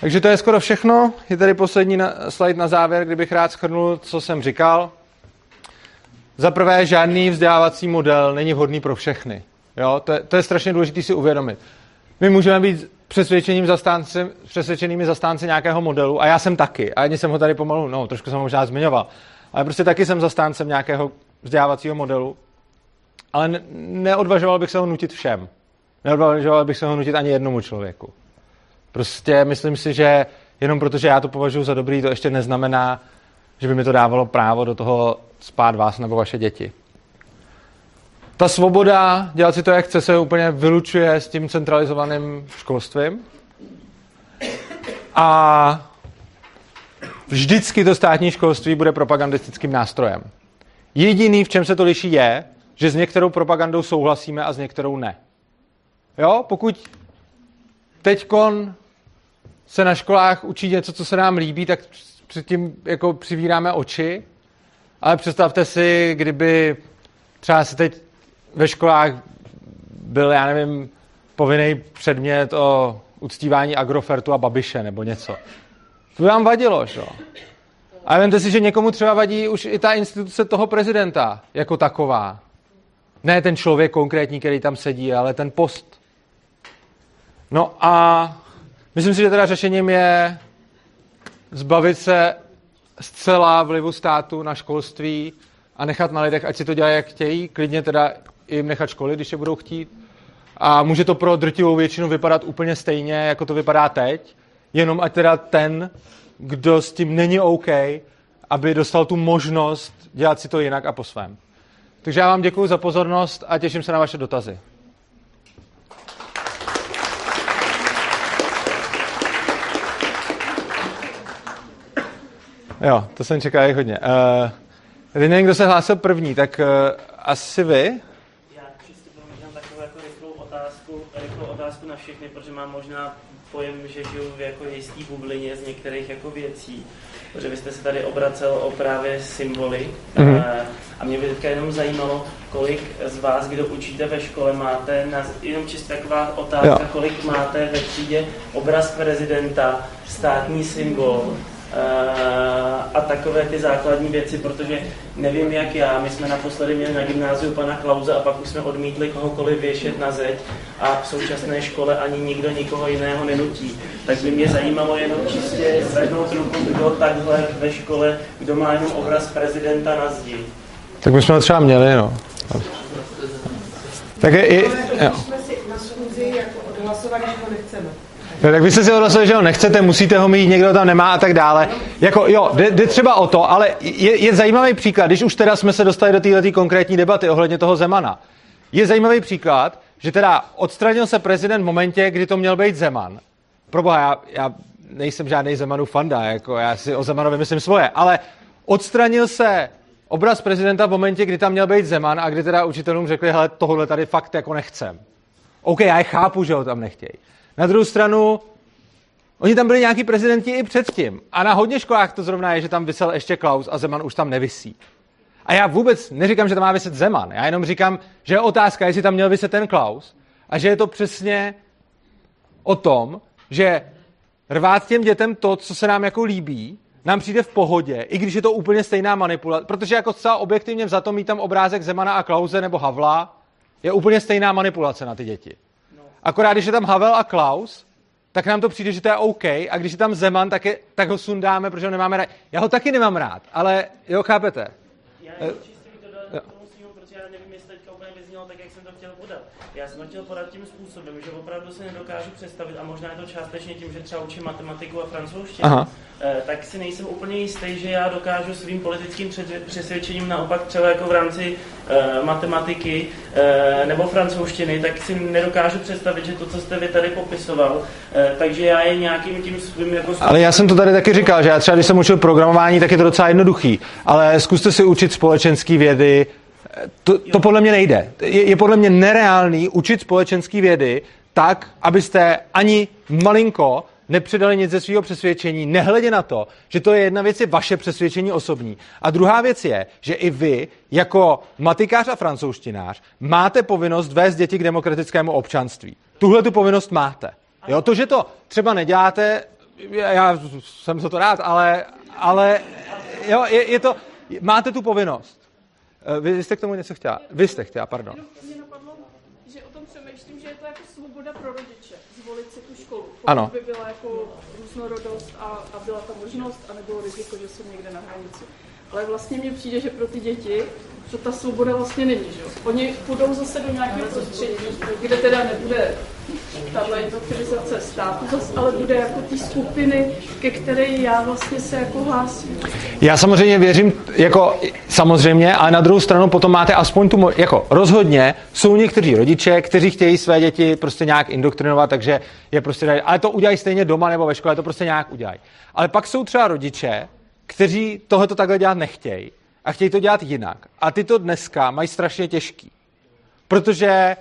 [SPEAKER 2] Takže to je skoro všechno. Je tady poslední na, slide na závěr, kdybych rád schrnul, co jsem říkal. Za prvé, žádný vzdělávací model není vhodný pro všechny. Jo? To, je, to je strašně důležité si uvědomit. My můžeme být přesvědčeným zastánci, přesvědčenými zastánci nějakého modelu a já jsem taky. A ani jsem ho tady pomalu, no, trošku jsem ho možná zmiňoval. Ale prostě taky jsem zastáncem nějakého vzdělávacího modelu. Ale ne, neodvažoval bych se ho nutit všem. Neodvažoval bych se ho nutit ani jednomu člověku. Prostě myslím si, že jenom protože já to považuji za dobrý, to ještě neznamená, že by mi to dávalo právo do toho spát vás nebo vaše děti. Ta svoboda dělat si to, jak chce, se úplně vylučuje s tím centralizovaným školstvím. A vždycky to státní školství bude propagandistickým nástrojem. Jediný, v čem se to liší, je, že s některou propagandou souhlasíme a s některou ne. Jo, pokud teďkon se na školách učí něco, co se nám líbí, tak předtím jako přivíráme oči. Ale představte si, kdyby třeba se teď ve školách byl, já nevím, povinný předmět o uctívání Agrofertu a Babiše nebo něco. To by vám vadilo, že? A vemte si, že někomu třeba vadí už i ta instituce toho prezidenta jako taková. Ne ten člověk konkrétní, který tam sedí, ale ten post. No a myslím si, že teda řešením je zbavit se zcela vlivu státu na školství a nechat na lidech, ať si to dělají, jak chtějí, klidně teda jim nechat školy, když je budou chtít. A může to pro drtivou většinu vypadat úplně stejně, jako to vypadá teď, jenom ať teda ten, kdo s tím není OK, aby dostal tu možnost dělat si to jinak a po svém. Takže já vám děkuji za pozornost a těším se na vaše dotazy. Jo, to jsem čekal i hodně. Uh, teď nevím, kdo se hlásil první, tak uh, asi vy?
[SPEAKER 4] Já čistě možná takovou jako rychlou otázku, rychlou otázku na všechny, protože mám možná pojem, že žiju v jako jistý bublině z některých jako věcí. Protože vy jste se tady obracel o právě symboly. Mm-hmm. A mě by teďka jenom zajímalo, kolik z vás, kdo učíte ve škole, máte, na, jenom čistě taková otázka, jo. kolik máte ve třídě obraz prezidenta, státní symbol, a takové ty základní věci, protože nevím jak já, my jsme naposledy měli na gymnáziu pana Klauze a pak už jsme odmítli kohokoliv věšet na zeď a v současné škole ani nikdo nikoho jiného nenutí. Tak by mě zajímalo jenom čistě zvednout ruku, kdo takhle ve škole, kdo má jenom obraz prezidenta na zdi.
[SPEAKER 2] Tak my jsme ho třeba měli, no. Tak je, je, jo.
[SPEAKER 5] jsme si na schůzi jako odhlasovali, že nechceme.
[SPEAKER 2] No, tak vy jste si odhlasovali, že ho nechcete, musíte ho mít, někdo tam nemá a tak dále. Jako, jo, jde, jde třeba o to, ale je, je zajímavý příklad, když už teda jsme se dostali do této konkrétní debaty ohledně toho Zemana. Je zajímavý příklad, že teda odstranil se prezident v momentě, kdy to měl být Zeman. Proboha, já, já nejsem žádný Zemanův fanda, jako já si o Zemanovi myslím svoje, ale odstranil se obraz prezidenta v momentě, kdy tam měl být Zeman a kdy teda učitelům řekli, hele, tohle tady fakt jako nechcem. OK, já je chápu, že ho tam nechtějí. Na druhou stranu, oni tam byli nějaký prezidenti i předtím. A na hodně školách to zrovna je, že tam vysel ještě Klaus a Zeman už tam nevisí. A já vůbec neříkám, že tam má vyset Zeman. Já jenom říkám, že je otázka, jestli tam měl vyset ten Klaus. A že je to přesně o tom, že rvát těm dětem to, co se nám jako líbí, nám přijde v pohodě, i když je to úplně stejná manipulace. Protože jako zcela objektivně za to mít tam obrázek Zemana a Klauze nebo Havla, je úplně stejná manipulace na ty děti. Akorát, když je tam Havel a Klaus, tak nám to přijde, že to je OK, a když je tam Zeman, tak, je, tak ho sundáme, protože ho nemáme rád. Já ho taky nemám rád, ale jo, chápete?
[SPEAKER 4] Já jenom čistě to dodal protože já nevím, jestli teďka úplně vyznělo tak, jak jsem to chtěl podat. Já jsem chtěl podat tím způsobem, že opravdu se nedokážu představit, a možná je to částečně tím, že třeba učím matematiku a francouzštinu, eh, tak si nejsem úplně jistý, že já dokážu svým politickým přesvědčením naopak třeba jako v rámci eh, matematiky eh, nebo francouzštiny, tak si nedokážu představit, že to, co jste vy tady popisoval, takže já je nějakým tím svým jako...
[SPEAKER 2] Ale já jsem to tady taky říkal, že já třeba, když jsem učil programování, tak je to docela jednoduchý, ale zkuste si učit společenské vědy, to, to podle mě nejde. Je, je podle mě nereálný učit společenské vědy tak, abyste ani malinko nepředali nic ze svého přesvědčení, nehledě na to, že to je jedna věc je vaše přesvědčení osobní. A druhá věc je, že i vy, jako matikář a francouzštinář, máte povinnost vést děti k demokratickému občanství. Tuhle tu povinnost máte. Jo, to, že to třeba neděláte, já jsem za to rád, ale, ale jo, je, je to, máte tu povinnost. Eh, vy jste k tomu něco chtěla? Vy jste chtěla, pardon.
[SPEAKER 5] Mě napadlo, že o tom přemýšlím, že je to jako svoboda pro rodiče, zvolit si tu školu. Pokud
[SPEAKER 2] ano.
[SPEAKER 5] by byla jako různorodost a, a byla ta možnost a nebylo riziko, že jsou někde na hranici. Ale vlastně mně přijde, že pro ty děti to ta svoboda vlastně není. Že? Oni půjdou zase do nějakého prostředí, kde teda nebude tahle interpretizace státu, ale bude jako ty skupiny, ke které já vlastně se jako hlásím.
[SPEAKER 2] Já samozřejmě věřím, jako samozřejmě, ale na druhou stranu potom máte aspoň tu, jako rozhodně jsou někteří rodiče, kteří chtějí své děti prostě nějak indoktrinovat, takže je prostě ale to udělají stejně doma nebo ve škole, to prostě nějak udělají. Ale pak jsou třeba rodiče, kteří tohle takhle dělat nechtějí a chtějí to dělat jinak. A ty to dneska mají strašně těžký. Protože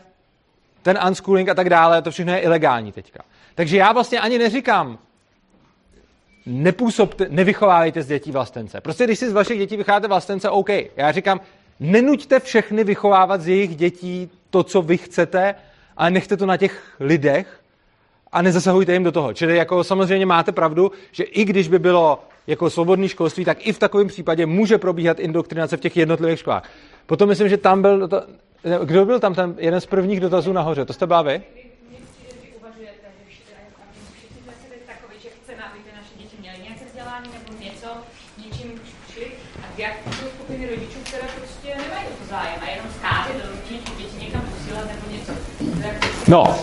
[SPEAKER 2] ten unschooling a tak dále, to všechno je ilegální teďka. Takže já vlastně ani neříkám, nepůsobte, nevychovávejte z dětí vlastence. Prostě když si z vašich dětí vychováte vlastence, OK. Já říkám, nenuďte všechny vychovávat z jejich dětí to, co vy chcete, ale nechte to na těch lidech a nezasahujte jim do toho. Čili jako samozřejmě máte pravdu, že i když by bylo jako svobodné školství, tak i v takovém případě může probíhat indoktrinace v těch jednotlivých školách. Potom myslím, že tam byl, to, kdo byl tam ten jeden z prvních dotazů nahoře, to jste byla vy?
[SPEAKER 3] uvažujete, že všichni, všichni jsme si teď takový, že chceme, aby ty naše děti měly nějaké vzdělání nebo něco, něčím šli, a jak jsou skupiny rodičů, které prostě nemají o to zájem a jenom skázet do rodičů, děti někam posílat nebo něco. Tak
[SPEAKER 2] No,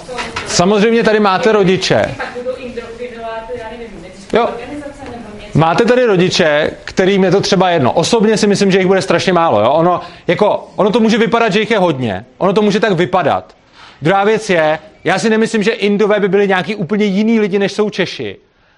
[SPEAKER 2] samozřejmě tady máte rodiče.
[SPEAKER 3] Pak budou indokrinovat, já nevím,
[SPEAKER 2] Jo.
[SPEAKER 3] neziskové organizace nebo něco.
[SPEAKER 2] Máte tady rodiče, kterým je to třeba jedno. Osobně si myslím, že jich bude strašně málo. Jo? Ono, jako, ono to může vypadat, že jich je hodně. Ono to může tak vypadat. Druhá věc je, já si nemyslím, že Indové by byli nějaký úplně jiný lidi, než jsou Češi.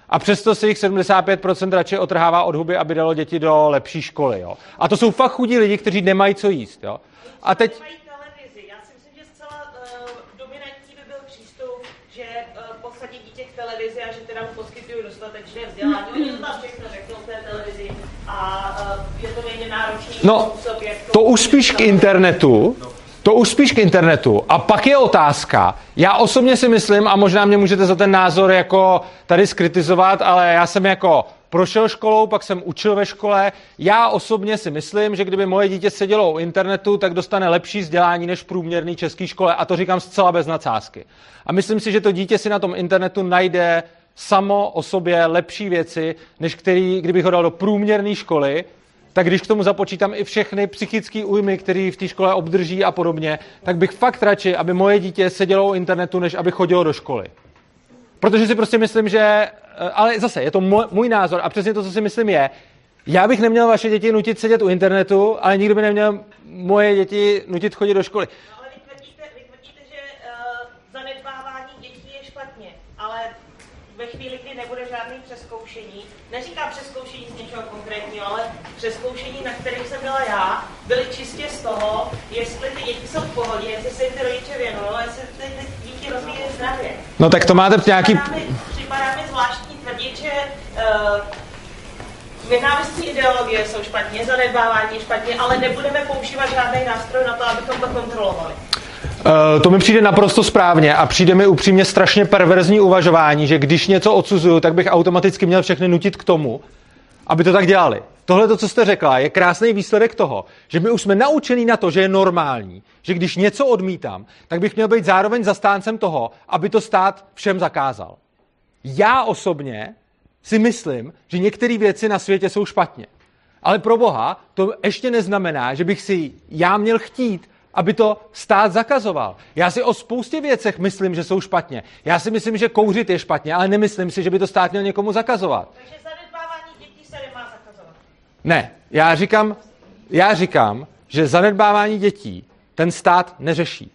[SPEAKER 2] A přesto si jich 75% radši otrhává od huby, aby dalo děti do lepší školy. Jo? A to jsou fakt chudí lidi, kteří nemají co jíst. Jo? A teď...
[SPEAKER 6] Mají televizi. Já si myslím, že zcela uh, dominantní by byl přístup, že uh, posadí dítě k televizi a že teda mu poskytují dostatečné vzdělání. Oni to tam všechno řeknou v té televizi a uh, je to nejně náročný
[SPEAKER 2] No,
[SPEAKER 6] způsob, jak
[SPEAKER 2] to už spíš k internetu, to už spíš k internetu. A pak je otázka, já osobně si myslím, a možná mě můžete za ten názor jako tady skritizovat, ale já jsem jako prošel školou, pak jsem učil ve škole. Já osobně si myslím, že kdyby moje dítě sedělo u internetu, tak dostane lepší vzdělání než v průměrné české škole. A to říkám zcela bez nadsázky. A myslím si, že to dítě si na tom internetu najde samo o sobě lepší věci, než který, kdybych ho dal do průměrné školy, tak když k tomu započítám i všechny psychické újmy, které v té škole obdrží a podobně, tak bych fakt radši, aby moje dítě sedělo u internetu, než aby chodilo do školy. Protože si prostě myslím, že... eh, Ale zase, je to můj, názor a přesně to, co si myslím, je, já bych neměl vaše děti nutit sedět u internetu, ale nikdo by neměl moje děti nutit chodit do školy.
[SPEAKER 6] No, ale vy tvrdíte, vy tvrdíte že uh, zanedbávání dětí je špatně, ale ve chvíli, kdy nebude žádný přeskoušení, neříkám přeskoušení z něčeho konkrétního, ale přeskoušení, na kterých jsem byla já, byly čistě z toho, jestli ty děti jsou v pohodě, jestli se jim ty rodiče věnují, jestli ty, ty zdravě.
[SPEAKER 2] No tak to máte nějaký...
[SPEAKER 6] Připadá mi, připadá mi zvláštní tvrdit, že uh, nenávistní ideologie jsou špatně, zanedbávání špatně, ale nebudeme používat žádný nástroj na to, abychom to kontrolovali.
[SPEAKER 2] Uh, to mi přijde naprosto správně a přijde mi upřímně strašně perverzní uvažování, že když něco odsuzuju, tak bych automaticky měl všechny nutit k tomu, aby to tak dělali. Tohle, to, co jste řekla, je krásný výsledek toho, že my už jsme naučení na to, že je normální, že když něco odmítám, tak bych měl být zároveň zastáncem toho, aby to stát všem zakázal. Já osobně si myslím, že některé věci na světě jsou špatně. Ale pro Boha to ještě neznamená, že bych si já měl chtít, aby to stát zakazoval. Já si o spoustě věcech myslím, že jsou špatně. Já si myslím, že kouřit je špatně, ale nemyslím si, že by to stát měl někomu zakazovat.
[SPEAKER 6] Takže zanedbávání dětí se nemá zakazovat.
[SPEAKER 2] Ne, já říkám, já říkám, že zanedbávání dětí ten stát neřeší.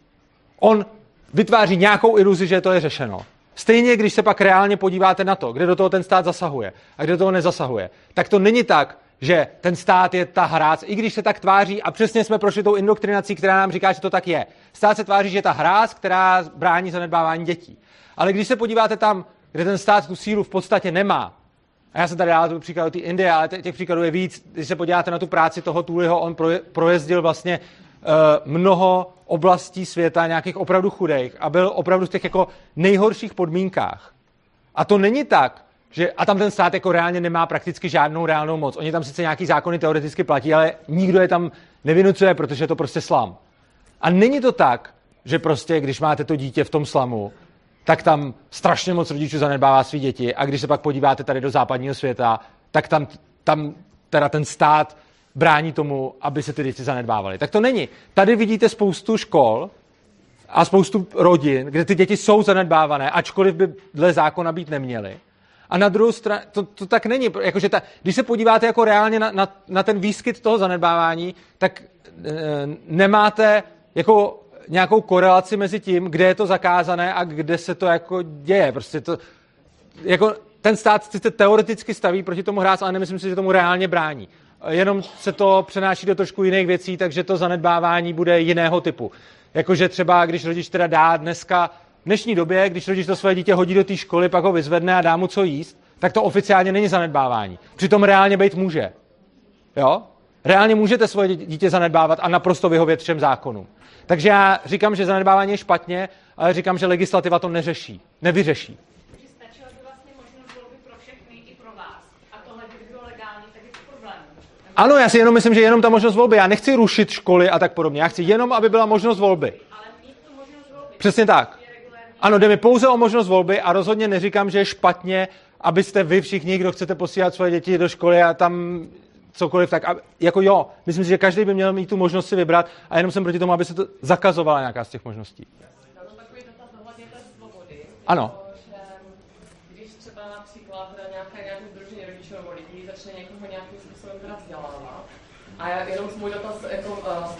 [SPEAKER 2] On vytváří nějakou iluzi, že to je řešeno. Stejně, když se pak reálně podíváte na to, kde do toho ten stát zasahuje a kde do toho nezasahuje, tak to není tak, že ten stát je ta hráz, i když se tak tváří, a přesně jsme prošli tou indoktrinací, která nám říká, že to tak je. Stát se tváří, že je ta hráz, která brání zanedbávání dětí. Ale když se podíváte tam, kde ten stát tu sílu v podstatě nemá, a já jsem tady dal tu příklad do té Indie, ale těch příkladů je víc. Když se podíváte na tu práci toho Tuliho, on projezdil vlastně uh, mnoho oblastí světa, nějakých opravdu chudých a byl opravdu v těch jako nejhorších podmínkách. A to není tak, že, a tam ten stát jako reálně nemá prakticky žádnou reálnou moc. Oni tam sice nějaký zákony teoreticky platí, ale nikdo je tam nevinucuje, protože je to prostě slam. A není to tak, že prostě, když máte to dítě v tom slamu, tak tam strašně moc rodičů zanedbává svý děti a když se pak podíváte tady do západního světa, tak tam, tam teda ten stát brání tomu, aby se ty děti zanedbávaly. Tak to není. Tady vidíte spoustu škol a spoustu rodin, kde ty děti jsou zanedbávané, ačkoliv by dle zákona být neměly. A na druhou stranu, to, to tak není. Jakože ta, když se podíváte jako reálně na, na, na ten výskyt toho zanedbávání, tak e, nemáte jako nějakou korelaci mezi tím, kde je to zakázané a kde se to jako děje. Prostě to, jako ten stát sice teoreticky staví proti tomu hrát, ale nemyslím si, že tomu reálně brání. Jenom se to přenáší do trošku jiných věcí, takže to zanedbávání bude jiného typu. Jakože třeba, když rodič teda dá dneska, v dnešní době, když rodič to své dítě hodí do té školy, pak ho vyzvedne a dá mu co jíst, tak to oficiálně není zanedbávání. Přitom reálně být může. Jo? Reálně můžete svoje dítě zanedbávat a naprosto vyhovět všem zákonům. Takže já říkám, že zanedbávání je špatně, ale říkám, že legislativa to neřeší, nevyřeší.
[SPEAKER 3] Takže stačila by vlastně možnost volby pro všechny i pro vás. A tohle, kdyby bylo legální, tak je to problém.
[SPEAKER 2] Ano, já si jenom myslím, že jenom ta možnost volby. Já nechci rušit školy a tak podobně. Já chci jenom, aby byla možnost volby.
[SPEAKER 3] Ale mít tu možnost volby.
[SPEAKER 2] Přesně tak. Ano, jde mi pouze o možnost volby a rozhodně neříkám, že je špatně, abyste vy všichni, kdo chcete posílat svoje děti do školy a tam cokoliv, tak aby, jako jo, myslím si, že každý by měl mít tu možnost si vybrat a jenom jsem proti tomu, aby se to zakazovala nějaká z těch možností. Ano.
[SPEAKER 7] Když třeba například nějaké nějaké rodičů nebo lidí začne někoho nějakým způsobem vzdělávat, a jenom můj dotaz jako, uh,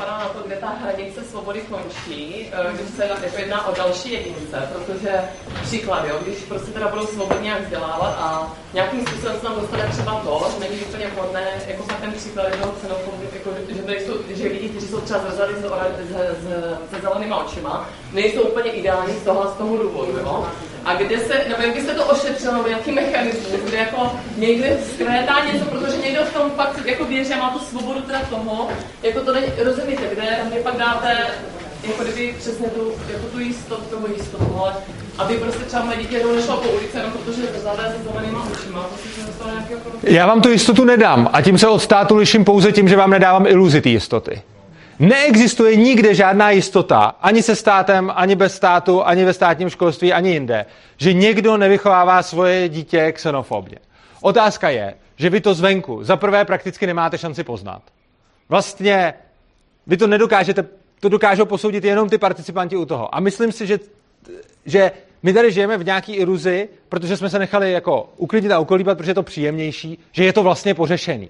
[SPEAKER 7] ta hranice svobody končí, uh, když se jako jedná o další jedince, protože příklad, jo, když prostě teda budou svobodně nějak vzdělávat a nějakým způsobem se tam dostane třeba to, že není úplně vhodné, jako fakt ten příklad toho xenofobu, jako, že, to jsou, že lidi, kteří jsou třeba zrzali s, s, s, se zelenýma očima, nejsou úplně ideální z toho z toho důvodu, jo. A kde se, nebo jak by se to ošetřilo, nebo nějaký mechanismus, kde jako někde zkrétá něco, protože někdo v tom fakt jako věří a má tu svobodu teda toho, jako to není, rozumíte, kde vy pak dáte jako kdyby přesně tu, jako tu jistotu, toho jistotu, ale aby prostě třeba moje dítě jednou nešlo po ulici, jenom protože zavést se zelenýma očima, prostě dostalo nějakého
[SPEAKER 2] Já vám tu jistotu nedám a tím se od státu liším pouze tím, že vám nedávám iluzi té jistoty. Neexistuje nikde žádná jistota, ani se státem, ani bez státu, ani ve státním školství, ani jinde, že někdo nevychovává svoje dítě xenofobně. Otázka je, že vy to zvenku za prvé prakticky nemáte šanci poznat. Vlastně vy to nedokážete, to dokážou posoudit jenom ty participanti u toho. A myslím si, že, že my tady žijeme v nějaký iluzi, protože jsme se nechali jako uklidit a ukolíbat, protože je to příjemnější, že je to vlastně pořešený.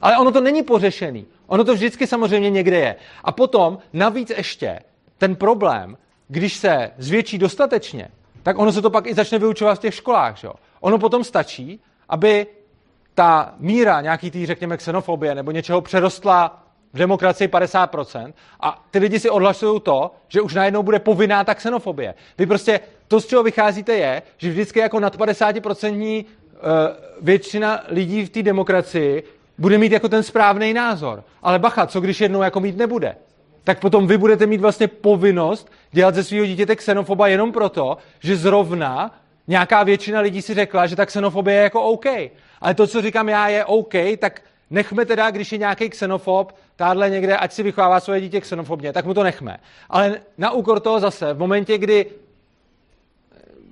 [SPEAKER 2] Ale ono to není pořešený. Ono to vždycky samozřejmě někde je. A potom navíc ještě ten problém, když se zvětší dostatečně, tak ono se to pak i začne vyučovat v těch školách. Že? Ono potom stačí, aby ta míra nějaký tý, řekněme, xenofobie nebo něčeho přerostla v demokracii 50% a ty lidi si odhlasují to, že už najednou bude povinná ta xenofobie. Vy prostě, to, z čeho vycházíte, je, že vždycky jako nad 50% většina lidí v té demokracii bude mít jako ten správný názor. Ale bacha, co když jednou jako mít nebude? Tak potom vy budete mít vlastně povinnost dělat ze svého dítěte xenofoba jenom proto, že zrovna nějaká většina lidí si řekla, že ta xenofobie je jako OK. Ale to, co říkám já, je OK, tak nechme teda, když je nějaký xenofob, tádle někde, ať si vychovává svoje dítě xenofobně, tak mu to nechme. Ale na úkor toho zase, v momentě, kdy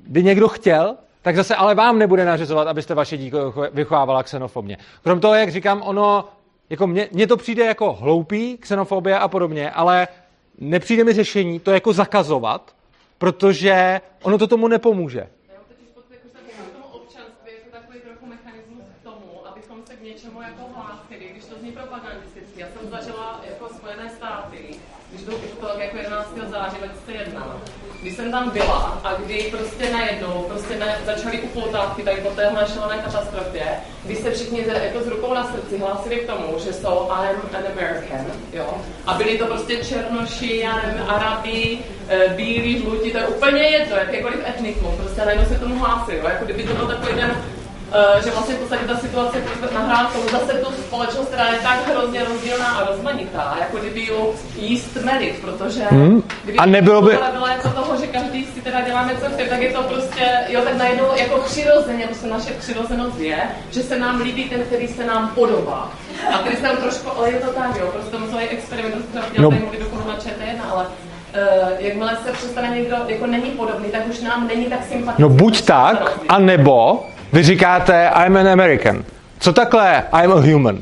[SPEAKER 2] by někdo chtěl, tak zase ale vám nebude nařizovat, abyste vaše dítě vychovávala xenofobně. Krom toho, jak říkám, ono, jako mně, mně to přijde jako hloupý, xenofobie a podobně, ale nepřijde mi řešení to jako zakazovat, protože ono to tomu nepomůže.
[SPEAKER 7] Já mám totiž pocit, jako, že k tomu občanství je to takový trochu mechanismus k tomu, abychom se k něčemu jako hlásili, když to zní propagandisticky. Já jsem zažila jako Spojené státy, když byl to jako 11. září 2001, když jsem tam byla a kdy prostě najednou prostě ne, začaly upoutávky tady po téhle šalené katastrofě, kdy se všichni jako s rukou na srdci hlásili k tomu, že jsou I'm an American, jo. A byli to prostě černoši, já nevím, Arabi, e, bílí, žlutí, to je úplně jedno, jakýkoliv etnikum, prostě najednou se tomu hlásili, jo. Jako kdyby to byl takový ten že vlastně v podstatě ta situace nahrává tomu zase tu společnost, která je tak hrozně rozdílná a rozmanitá, jako kdyby ju jíst merit, protože
[SPEAKER 2] Hmm.
[SPEAKER 7] kdyby
[SPEAKER 2] A nebylo by-
[SPEAKER 7] byla jako toho, že každý si teda děláme co chce, tak je to prostě, jo, tak najednou jako přirozeně, prostě naše přirozenost je, že se nám líbí ten, který se nám podobá. A který se nám trošku, ale je to tak, jo, prostě tam celý experiment, to jsem chtěla
[SPEAKER 2] No.
[SPEAKER 7] na ČT1, ale Uh, jakmile se přestane někdo jako není podobný, tak už nám není tak sympatický.
[SPEAKER 2] No buď tak, a nebo vy říkáte I'm an American. Co takhle I'm a human?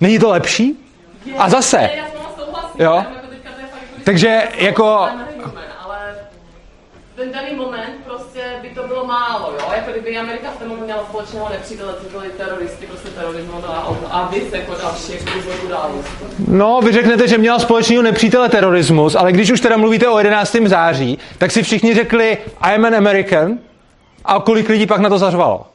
[SPEAKER 2] Není to lepší? A zase, Jo.
[SPEAKER 7] jako jako,
[SPEAKER 2] Takže jako-
[SPEAKER 7] ten daný moment prostě by to bylo málo, jo? Jako kdyby Amerika v moment měla společného nepřítele, co byli teroristi, prostě terorismus a, vy se jako další jako událostí.
[SPEAKER 2] no vy řeknete, že měla společného nepřítele terorismus, ale když už teda mluvíte o 11. září, tak si všichni řekli I'm an American a kolik lidí pak na to zařvalo?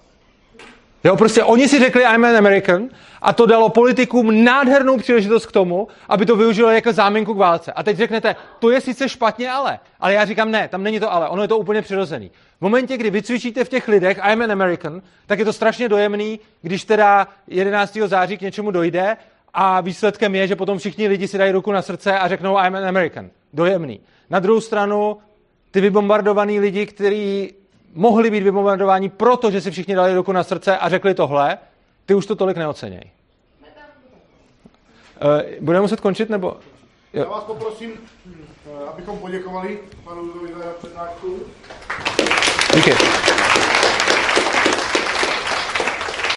[SPEAKER 2] Jo, prostě oni si řekli I'm an American a to dalo politikům nádhernou příležitost k tomu, aby to využili jako záminku k válce. A teď řeknete, to je sice špatně, ale. Ale já říkám, ne, tam není to ale, ono je to úplně přirozený. V momentě, kdy vycvičíte v těch lidech I'm an American, tak je to strašně dojemný, když teda 11. září k něčemu dojde a výsledkem je, že potom všichni lidi si dají ruku na srdce a řeknou I'm an American. Dojemný. Na druhou stranu, ty vybombardovaný lidi, kteří mohli být vybombardováni, protože si všichni dali ruku na srdce a řekli tohle, ty už to tolik neoceněj. Eh, budeme muset končit, nebo...
[SPEAKER 1] Já vás poprosím, eh, abychom poděkovali panu Ludovi za přednášku.
[SPEAKER 2] Díky.